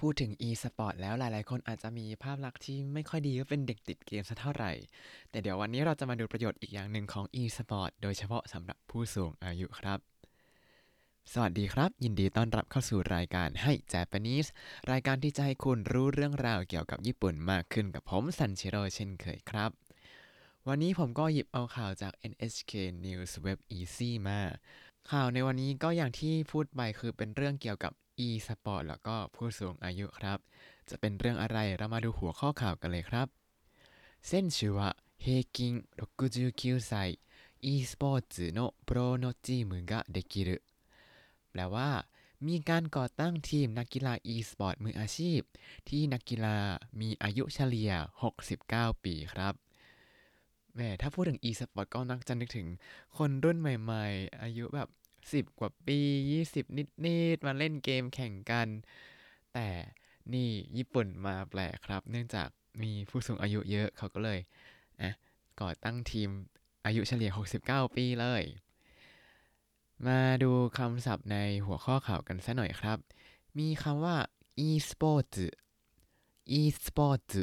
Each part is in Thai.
พูดถึง e-sport แล้วหลายๆ คนอาจจะมีภาพลักษณ์ที่ไม่ค่อยดีว่าเป็นเด็กติดเกมสักเท่าไหร่ แต่เดี๋ยววันนี้เราจะมาดูประโยชน์อีกอย่างหนึ่งของ e-sport โดยเฉพาะสำหรับผู้สูงอายุครับ สวัสดีครับ ยินดีต้อนรับเข้าสู่รายการให้ Japanese รายการที่จะให้คุณรู้เรื่องราวเกี่ยวกับญี่ปุ่นมากขึ้นกับผมซันชิโร่เช่นเคยครับวันนี้ผมก็หยิบเอาข่าวจาก NHK News Web Easy มา ข่าวในวันนี้ก็อย่างที่พูดไปคือเป็นเรื่องเกี่ยวกับ e-sport แล้วก็ผู้สูงอายุครับ จะเป็นเรื่องอะไรเรามาดูหัวข้อข่าวกันเลยครับ選手は平均69歳 e スポーツのプロのチームができるแปลว่า มีการก่อตั้งทีมนักกีฬา e-sport มืออาชีพ ที่นักกีฬามีอายุเฉลี่ย 69 ปีครับ แหมถ้าพูดถึง e-sport ก็นักจะนึกถึงคนรุ่นใหม่ ๆ อายุแบบสิบกว่าปียี่สิบนิด ๆ มาเล่นเกมแข่งกัน แต่นี่ญี่ปุ่นมาแปลกครับ เนื่องจากมีผู้สูงอายุเยอะเขาก็เลยอะก่อตั้งทีมอายุเฉลี่ย 69 ปีเลย มาดูคำศัพท์ในหัวข้อข่าวกันสัหน่อยครับ มีคำว่า e-sports e-sports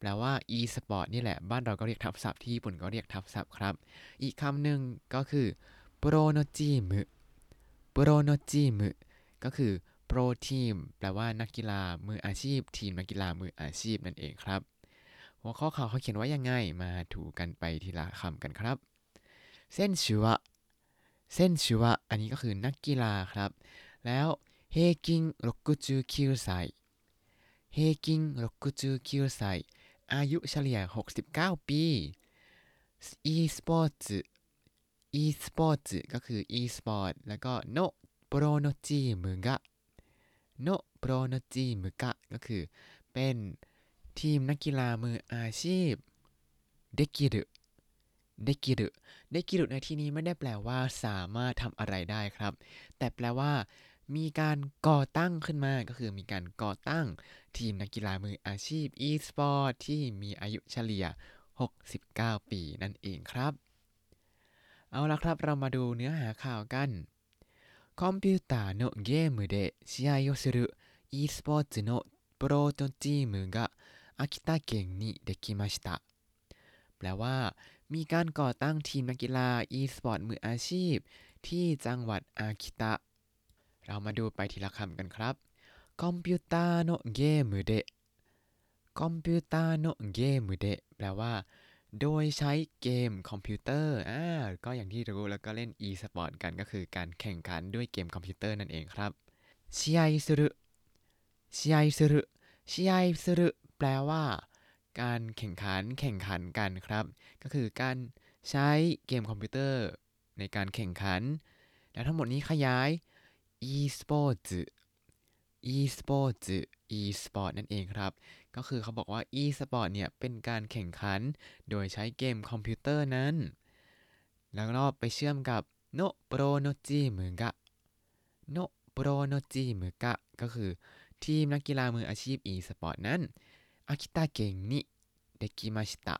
แปลว่า e-sport นี่แหละ บ้านเราก็เรียกทับศัพท์ที่ญี่ปุ่นก็เรียกทับศัพท์ครับ อีกคำหนึ่งก็คือ pro no team โปรโนจิมก็คือโปรทีมแปลว่านักกีฬามืออาชีพ ทีมนักกีฬามืออาชีพนั่นเองครับ หัวข้อข่าวเขาเขียนว่ายังไงมาถูกันไปทีละคำกันครับ เส้นชัวะเส้นชัวะอันนี้ก็คือนักกีฬาครับ แล้วเฮกิงรกุจูคิวไอายุเฉลี่ย 69 ปี e สปอร์ต e สปอร์ตก็คือ e สปอร์ตแล้วก็โนโปรโนจิมุกะโนโปรโนจิมุกะก็คือเป็นทีมนักกีฬามืออาชีพできる できるเดกิรุในที่นี้ไม่ได้แปลว่าสามารถทำอะไรได้ครับ แต่แปลว่ามีการก่อตั้งขึ้นมาก็คือมีการก่อตั้ง ทีมนักกีฬามืออาชีพ e-sport ที่มีอายุเฉลี่ย 69 ปีนั่นเองครับเอาละครับเรามาดูเนื้อหาข่าวกันคอมพิวเตอร์のゲームで試合をする e スポーツのプロトチームが秋田県にできましたแปลว่า มีการก่อตั้งทีมนักกีฬา e-sport มืออาชีพ ที่จังหวัดอากิตะ เรามาดูไปทีละคำกันครับ คอมพิวเตอร์โนเกมเดคอมพิวเตอร์โนเกมเดแปลว่าโดยใช้เกมคอมพิวเตอร์ อ่า ก็อย่างที่รู้แล้วก็เล่น e-sport กันก็คือการแข่งขันด้วยเกมคอมพิวเตอร์นั่นเองครับ試合する試合する試合するแปลว่า การแข่งขันแข่งขันกันครับ ก็คือการใช้เกมคอมพิวเตอร์ ในการแข่งขัน แล้วทั้งหมดนี้ขยาย e-sports e-sports e-sport นั่นเองครับ ก็คือเขาบอกว่า e-sport เนี่ย เป็นการแข่งขันโดยใช้เกมคอมพิวเตอร์นั้น แล้วก็ไปเชื่อมกับのプロのチームがโนโปรโนจิมุกะก็คือทีมนักกีฬามืออาชีพ e-sport นั้นอากิตะเกงนิเดกิมาชิตะ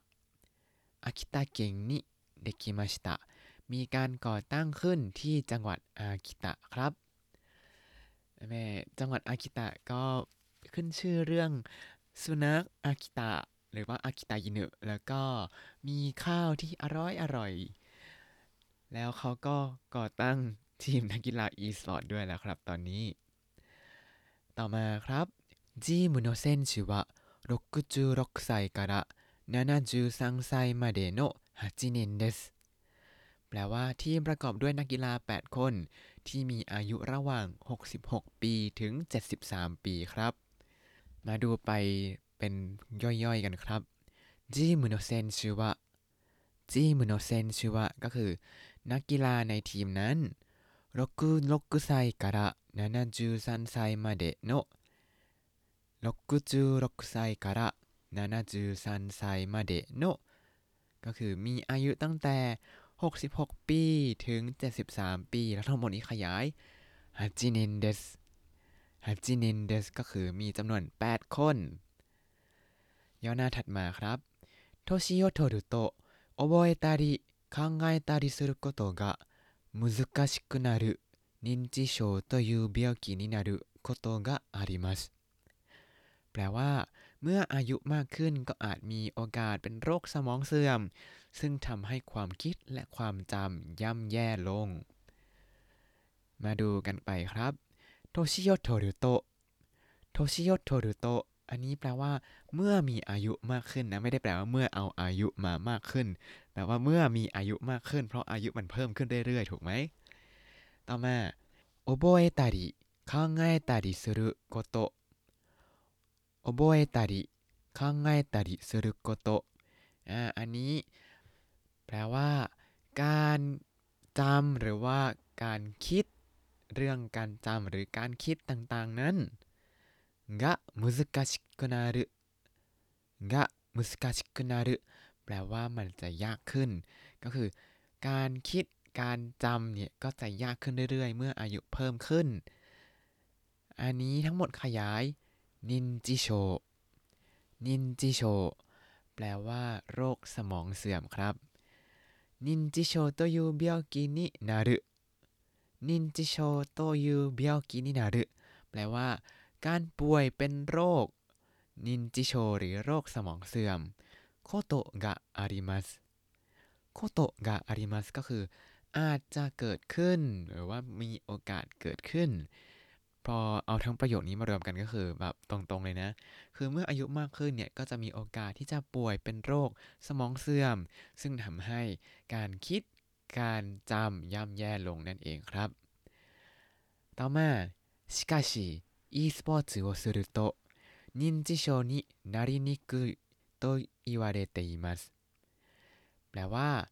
อากิตะเกงนิเดกิมาชิตะมีการก่อตั้งขึ้นที่จังหวัดอากิตะครับ แม่จังหวัดอากิตะก็ขึ้นชื่อเรื่องสุนัขอากิตะหรือว่าอากิตะยินุแล้วก็มีข้าวที่อร่อยอร่อย แล้วเขาก็ก่อตั้งทีมนักกีฬาอีสปอร์ตด้วยแล้วครับตอนนี้ ต่อมาครับจีมุโนเซนชิวะ66歳から73歳までの8年ですแปลว่าทีมประกอบด้วยนักกีฬา 8 คน ที่มีอายุระหว่าง 66 ปีถึง 73 ปีครับ มาดูไปเป็นย่อยๆกันครับจีมุโนเซนชื่อว่าจีมุโนเซนชื่อว่าก็คือ นักกีฬาในทีมนั้น66歳から73歳までの66歳から73歳までのก็คือมีอายุตั้งแต่ 66 ปีถึง 73 ปี แล้วทั้งหมดนี้ขยายฮัจินินเดสฮัจินินเดสก็คือมีจำนวน 8 คน ย่อหน้าถัดมาครับ年を取ると覚えたり考えたりすることが難しくなる認知症という病気になることがあります แปลว่า เมื่ออายุมากขึ้นก็อาจมีโอกาสเป็นโรคสมองเสื่อม ซึ่งทำให้ความคิดและความจำย่ำแย่ลง มาดูกันไปครับโทชิโยโทรุโตโทชิโยโทรุโตอันนี้แปลว่า เมื่อมีอายุมากขึ้นนะ ไม่ได้แปลว่าเมื่อเอาอายุมามากขึ้น แต่ว่าเมื่อมีอายุมากขึ้น เพราะอายุมันเพิ่มขึ้นเรื่อยๆ ถูกไหม ต่อมา覚えたり考えたりすること覚えたり考えたりすることอ่าอันนี้ แปลว่า การจำหรือว่าการคิด เรื่องการจำหรือการคิดต่างๆนั้นが難しくなるが難しくなるแปลว่ามันจะยากขึ้น ก็คือ การคิดการจำเนี่ยก็จะยากขึ้นเรื่อยๆ เมื่ออายุเพิ่มขึ้น อันนี้ทั้งหมดขยาย นินจิโช นินจิโช แปลว่า โรคสมองเสื่อมครับ 認知症という病気になる 認知症という病気になる แปลว่า การป่วยเป็นโรคนินจิโชหรือโรคสมองเสื่อมことがあります ことがあります ก็คือ อาจจะเกิดขึ้น หรือว่ามีโอกาสเกิดขึ้น พอเอาทั้งประโยคนี้มารวมกันก็คือแบบตรงๆเลยนะ คือเมื่ออายุมากขึ้นเนี่ยก็จะมีโอกาสที่จะป่วยเป็นโรคสมองเสื่อม ซึ่งทำให้การคิดการจำย่ำแย่ลงนั่นเองครับ ต่อมาしかし e スポーツをすると認知症になりにくいと言われていますแปลว่า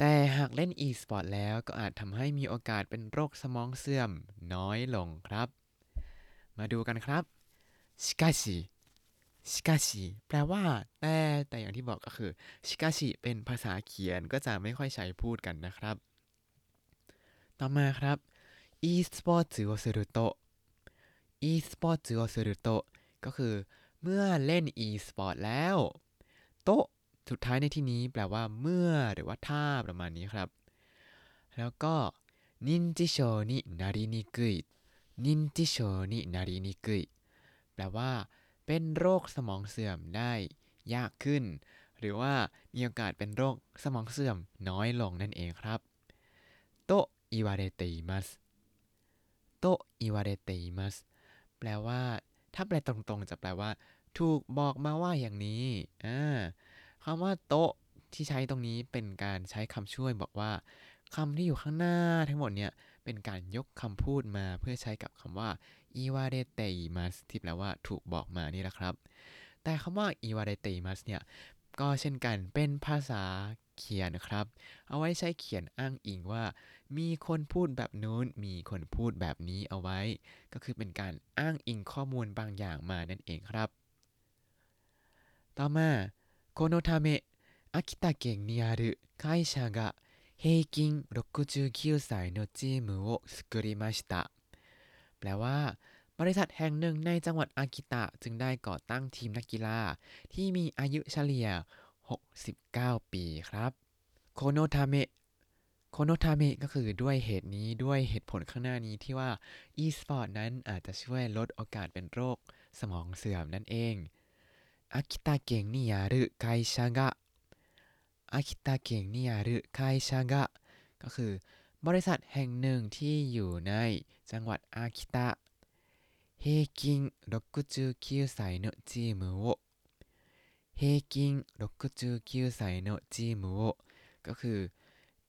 แต่หากเล่น e-sport แล้วก็อาจทำให้มีโอกาสเป็นโรคสมองเสื่อมน้อยลงครับ มาดูกันครับชิกาชิชิกาชิแปลว่า แต่ แต่อย่างที่บอกก็คือชิกาชิเป็นภาษาเขียนก็จะไม่ค่อยใช้พูดกันนะครับ ต่อมาครับ e-sport をすると e-sport をするとก็คือ เมื่อเล่น e-sport แล้ว โตะ สุดท้ายในที่นี้แปลว่าเมื่อหรือว่าถ้าประมาณนี้ครับ แล้วก็認知症になりにくい 認知症になりにくい แปลว่า เป็นโรคสมองเสื่อมได้ยากขึ้น หรือว่ามีโอกาสเป็นโรคสมองเสื่อมน้อยลงนั่นเองครับと言われています と言われています แปลว่า ถ้าแปลตรงๆ จะแปลว่า ถูกบอกมาว่าอย่างนี้อ่า คำว่าโตะที่ใช้ตรงนี้เป็นการใช้คำช่วยบอกว่าคำที่อยู่ข้างหน้าทั้งหมดเนี่ยเป็นการยกคำพูดมาเพื่อใช้กับคำว่าอีวาเดเตมัสที่แปลว่าถูกบอกมานี่แหละครับ แต่คำว่าอีวาเดเตมัสเนี่ยก็เช่นกันเป็นภาษาเขียนครับ เอาไว้ใช้เขียนอ้างอิงว่า มีคนพูดแบบนู้น มีคนพูดแบบนี้เอาไว้ ก็คือเป็นการอ้างอิงข้อมูลบางอย่างมานั่นเองครับ ต่อมา このため秋田県にある会社が平均69歳のチームを作りましたแปลว่า บริษัทแห่งหนึ่งในจังหวัดอากิตะจึงได้ก่อตั้งทีมนักกีฬา ที่มีอายุเฉลี่ย 69 ปีครับโคโนทาเมะโคโนทาเมะก็คือด้วยเหตุนี้ด้วยเหตุผลข้างหน้านี้ที่ว่า e-sport นั้นอาจจะช่วยลดโอกาสเป็นโรคสมองเสื่อมนั่นเอง อากิตะเก่งนี่ยารุไคชากะอากิตะเก่งนี่ยารุไคชากะก็คือ บริษัทแห่งหนึ่งที่อยู่ในจังหวัดอากิตะ平均69歳のチームを平均69歳のチームをก็คือ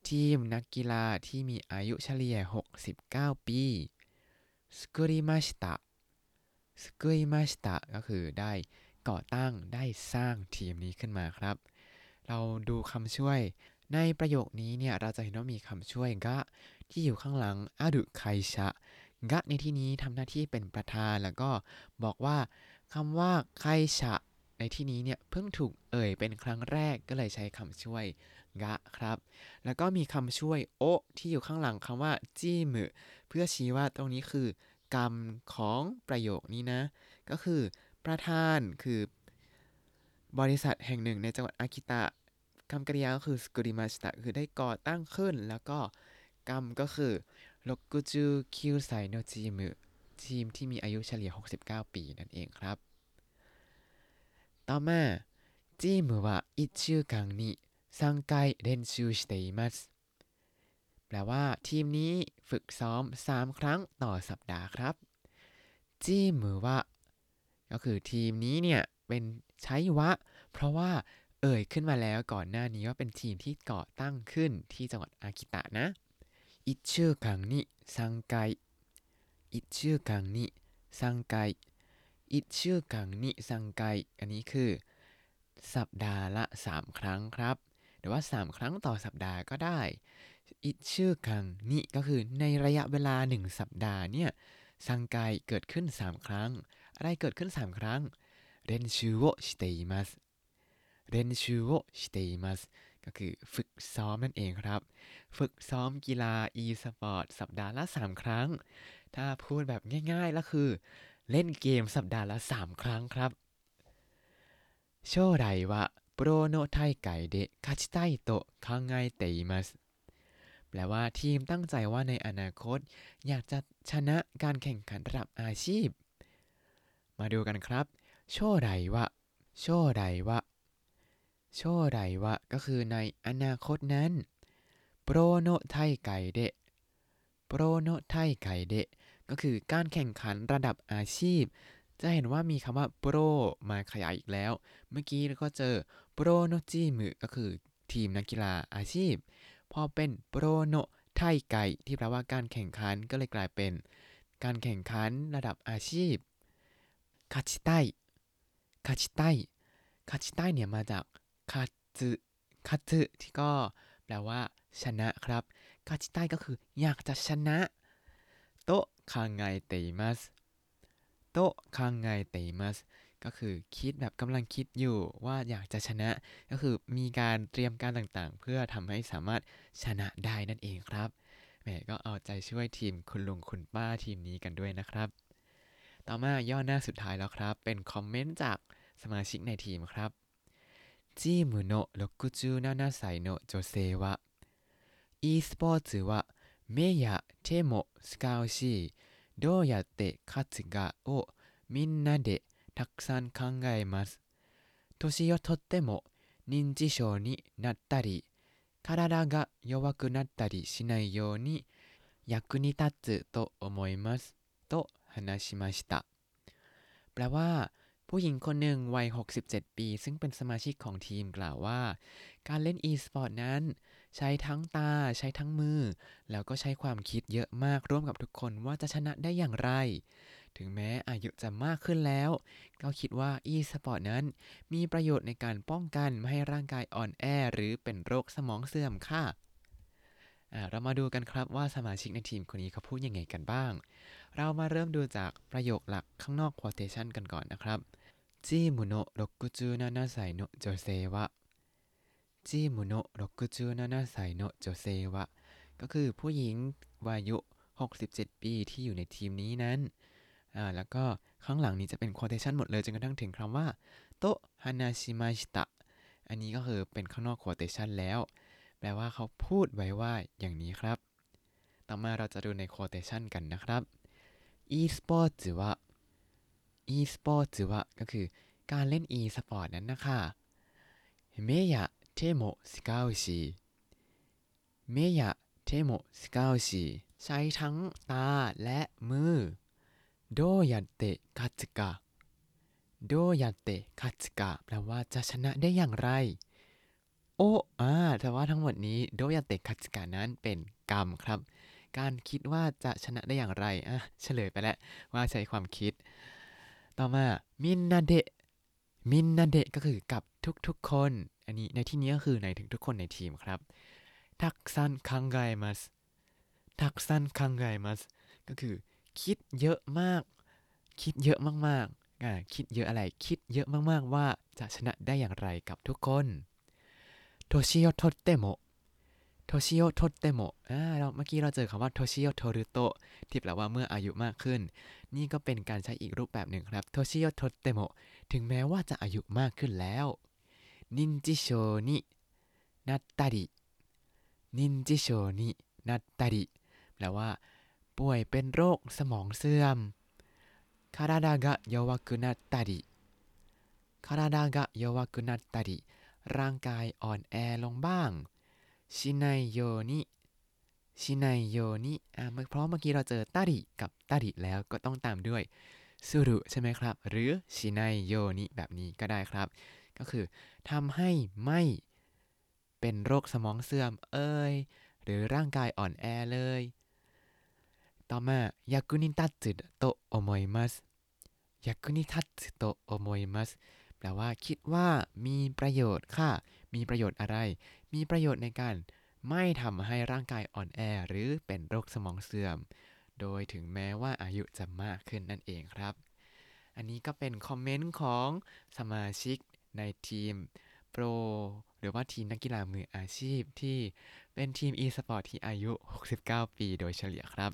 ทีมนักกีฬาที่มีอายุเฉลี่ย 69 ปีสกุริมาชิตะสกุริมาชิตะก็คือได้ ก่อตั้งได้สร้างทีมนี้ขึ้นมาครับ เราดูคำช่วยในประโยคนี้เนี่ยเราจะเห็นว่ามีคำช่วยกะที่อยู่ข้างหลังอาดุไคชะกะในที่นี้ทำหน้าที่เป็นประธานแล้วก็บอกว่าคำว่าไคชะในที่นี้เนี่ยเพิ่งถูกเอ่ยเป็นครั้งแรกก็เลยใช้คำช่วยกะครับ แล้วก็มีคำช่วยโอที่อยู่ข้างหลังคำว่าจิมุเพื่อชี้ว่าตรงนี้คือกรรมของประโยคนี้นะ ก็คือ ประธานคือบริษัทแห่งหนึ่งในจังหวัดอากิตะคำกริยาก็คือสกุริมาชิตะคือได้ก่อตั้งขึ้น แล้วก็กรรมก็คือลกกุจูคิวไซโนจิมุทีมที่มีอายุเฉลี่ย 69 ปีนั่นเองครับ ต่อมาจิมุวะอิชูกังนิซังไกเรนชูสเตมัสแปลว่าทีมนี้ฝึกซ้อม 3 ครั้งต่อสัปดาห์ครับจิมุวะ ก็คือทีมนี้เนี่ยเป็นใช้วะ เพราะว่าเอ่ยขึ้นมาแล้วก่อนหน้านี้ว่าเป็นทีมที่ก่อตั้งขึ้นที่จังหวัดอากิตะนะอิชูคังนิซังไกอิชูคังนิซังไกอิชูคังนิซังไกอันนี้คือ สัปดาห์ละ 3 ครั้งครับ หรือว่า 3 ครั้งต่อสัปดาห์ก็ได้อิชื่อคังนี่ก็คือในระยะเวลา 1 สัปดาห์เนี่ยซังไกเกิดขึ้น 3 ครั้ง อะไรเกิดขึ้น 3 ครั้งเรนชูโอชิเตอิมัสเรนชูโอชิเตอิมัสก็คือฝึกซ้อมนั่นเองครับ ฝึกซ้อมกีฬา e-sport สัปดาห์ละ 3 ครั้ง ถ้าพูดแบบง่ายๆแล้วคือ เล่นเกมสัปดาห์ละ 3 ครั้งครับโชไรวะโปรโนไทไก่เดคาชิไตโตคังไงเตอิมัสแปลว่าทีมตั้งใจว่าในอนาคต อยากจะชนะการแข่งขันระดับอาชีพ มาดูกันครับโชไดวะโชไดวะโชไดวะก็คือในอนาคตนั้นโปรโนไทไกเดะโปรโนไทไกเดะก็คือการแข่งขันระดับอาชีพ จะเห็นว่ามีคำว่าโปรมาขยายอีกแล้ว เมื่อกี้เราก็เจอโปรโนจิมุก็คือทีมนักกีฬาอาชีพ พอเป็นโปรโนไทไกที่แปลว่าการแข่งขันก็เลยกลายเป็น การแข่งขันระดับอาชีพ คาชิไตคาชิไตคาชิไตเนี่ยมาจากคาซึคาซึที่ก็แปลว่า ชนะครับคาชิไตก็คืออยากจะชนะโตคังไงเตมัสโตคังไงเตมัสก็คือคิดแบบกำลังคิดอยู่ว่าอยากจะชนะ ก็คือมีการเตรียมการต่างๆ เพื่อทำให้สามารถชนะได้นั่นเองครับแหมก็เอาใจช่วยทีมคุณลุงคุณป้าทีมนี้กันด้วยนะครับ ต่อมาย่อหน้าสุดท้ายแล้วครับ เป็นคอมเมนต์จากสมาชิกในทีมครับチームの67歳の女性は e スポーツは目や手も使うしどうやって勝つかをみんなでたくさん考えます。年をとっても認知症になったり、体が弱くなったりしないように役に立つと思います。と ฮานาชิมาชิตะแปลว่า ผู้หญิงคนหนึ่งวัย 67 ปี ซึ่งเป็นสมาชิกของทีมกล่าวว่า การเล่นอีสปอร์ตนั้น ใช้ทั้งตา ใช้ทั้งมือ แล้วก็ใช้ความคิดเยอะมากร่วมกับทุกคนว่าจะชนะได้อย่างไร ถึงแม้อายุจะมากขึ้นแล้ว ก็คิดว่าอีสปอร์ตนั้นมีประโยชน์ในการป้องกันไม่ให้ร่างกายอ่อนแอ หรือเป็นโรคสมองเสื่อมค่ะ เรามาดูกันครับว่าสมาชิกในทีมคนนี้เขาพูดยังไงกันบ้าง เรามาเริ่มดูจากประโยคหลักข้างนอก quotation กันก่อนนะครับจีมุโนะ67歳の女性はチームの67歳の女性はก็คือผู้หญิงวัยอายุ 67 ปีที่อยู่ในทีมนี้นั้นอ่าแล้วก็ข้างหลังนี้จะเป็น quotation หมดเลยจนกระทั่งถึงคำว่าโตฮานาชิมาชิตะอันนี้ก็คือเป็นข้างนอก quotation แล้ว แปลว่าเขาพูดไว้ว่าอย่างนี้ครับ ต่อมาเราจะดูใน quotation กันนะครับ e สปอร์ตจือว่า e สปอร์ตจือว่าก็คือการเล่น e สปอร์ตนั้นนะคะ目や手も使うし 目や手も使うし ใช้ทั้งตาและมือどうやって勝つか どうやって勝つか แปลว่าจะชนะได้อย่างไร โอ้อาแต่ว่าทั้งหมดนี้どうやって勝つか นั้นเป็นกรรมครับ การคิดว่าจะชนะได้อย่างไรอะเฉลยไปแล้วว่าใช้ความคิด ต่อมาみんなで みんなで ก็คือกับทุกๆคน อันนี้ในที่นี้ก็คือในถึงทุกคนในทีมครับたくさん考えますทักซันคังไกมัสก็คือ คิดเยอะมาก คิดเยอะมากๆอ่าคิดเยอะอะไร คิดเยอะมากๆว่าจะชนะได้อย่างไรกับทุกคน โทชิโยทดเตโมโทชิโยทดเตโมอ่าเราเมื่อกี้เราเจอคำว่าโทชิโยโทรุโตที่แปลว่าเมื่ออายุมากขึ้น นี่ก็เป็นการใช้อีกรูปแบบหนึ่งครับโทชิโยทดเตโมถึงแม้ว่าจะอายุมากขึ้นแล้วนินจิโชนินัตตารินินจิโชนินัตตาริแปลว่า ป่วยเป็นโรคสมองเสื่อมคาราดะกะโยวะคุนัตตาริคาราดะกะโยวะคุนัตตาริ ร่างกายอ่อนแอลงบ้างชินายโยนิชินายโยนิอ่าเพราะเมื่อกี้เราเจอตาริกับตาริแล้วก็ต้องตามด้วยสุรุใช่ไหมครับ หรือชินายโยนิแบบนี้ก็ได้ครับ ก็คือทำให้ไม่เป็นโรคสมองเสื่อมเอ้ยหรือร่างกายอ่อนแอเลย ต่อมายักุนิทัตสึโตโอโมยมัสยักุนิทัตสึโตโอมยมัส แปลว่าคิดว่ามีประโยชน์ค่ะ มีประโยชน์อะไร มีประโยชน์ในการไม่ทำให้ร่างกายอ่อนแอหรือเป็นโรคสมองเสื่อม โดยถึงแม้ว่าอายุจะมากขึ้นนั่นเองครับ อันนี้ก็เป็นคอมเมนต์ของสมาชิกในทีมโปรหรือว่าทีมนักกีฬามืออาชีพที่เป็นทีม e-sport ที่อายุ 69 ปีโดยเฉลี่ยครับ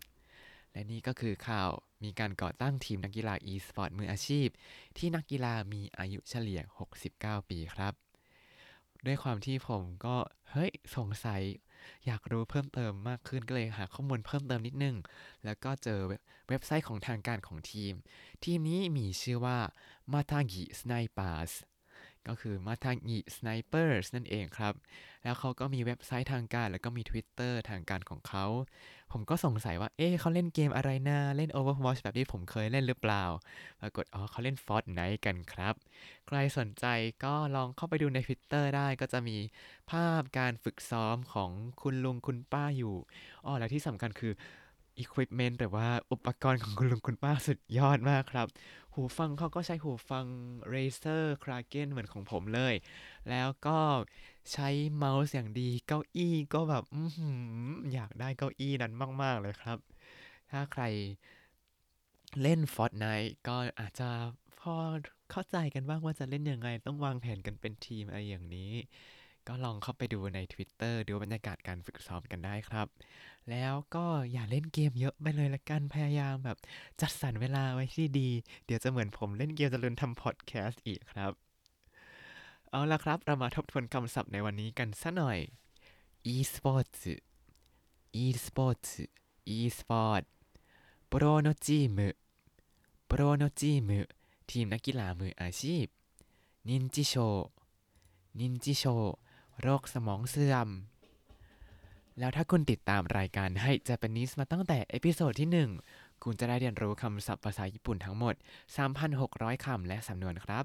และนี่ก็คือข่าวมีการก่อตั้งทีมนักกีฬา e-sport มืออาชีพ ที่นักกีฬามีอายุเฉลี่ย 69 ปีครับ ด้วยความที่ผมก็เฮ้ยสงสัยอยากรู้เพิ่มเติมมากขึ้นก็เลยหาข้อมูลเพิ่มเติมนิดนึง แล้วก็เจอเว็บไซต์ของทางการของทีม ทีมนี้มีชื่อว่า Matagi Snipers ก็คือ Matagi Snipers นั่นเองครับ แล้วเขาก็มีเว็บไซต์ทางการ แล้วก็มี Twitter ทางการของเขา ผมก็สงสัยว่า เอ๊ะเขาเล่นเกมอะไรนะ เล่น Overwatch แบบที่ผมเคยเล่นหรือเปล่า ปรากฏ อ๋อเขาเล่น Fortnite กันครับ ใครสนใจก็ลองเข้าไปดูใน Twitter ได้ก็จะมีภาพการฝึกซ้อมของคุณลุงคุณป้าอยู่ อ๋อ และที่สำคัญคือ Equipment หรือว่าอุปกรณ์ของคุณลุงคุณป้าสุดยอดมากครับ หูฟังเขาก็ใช้หูฟัง Razer Kraken เหมือนของผมเลย แล้วก็ใช้เมาส์อย่างดีเก้าอี้ก็แบบออยากได้เก้าอี้นั้นมาก ๆ เลยครับ ถ้าใครเล่น Fortnite ก็อาจจะพอเข้าใจกันบ้างว่าจะเล่นยังไงต้องวางแผนกันเป็นทีมอะไรอย่างนี้ ก็ลองเข้าไปดูใน Twitter ดูบรรยากาศการฝึกซ้อมกันได้ครับ แล้วก็อย่าเล่นเกมเยอะไปเลยละกันพยายามแบบจัดสรรเวลาไว้ที่ดี เดี๋ยวจะเหมือนผมเล่นเกมจะลืมทำพอดแคสต์อีกครับ เอาละครับ เรามาทบทวนคำศัพท์ในวันนี้กันสักหน่อย e-sports e-sports e-sport โปรโนจีมโปรโนจีมทีมนักกีฬามืออาชีพ認知症 認知症 โรคสมองเสื่อม แล้วถ้าคุณติดตามรายการให้ Japanese มาตั้งแต่ episode ที่ 1 คุณจะได้เรียนรู้คำศัพท์ภาษาญี่ปุ่นทั้งหมด 3,600 คำและสำนวนครับ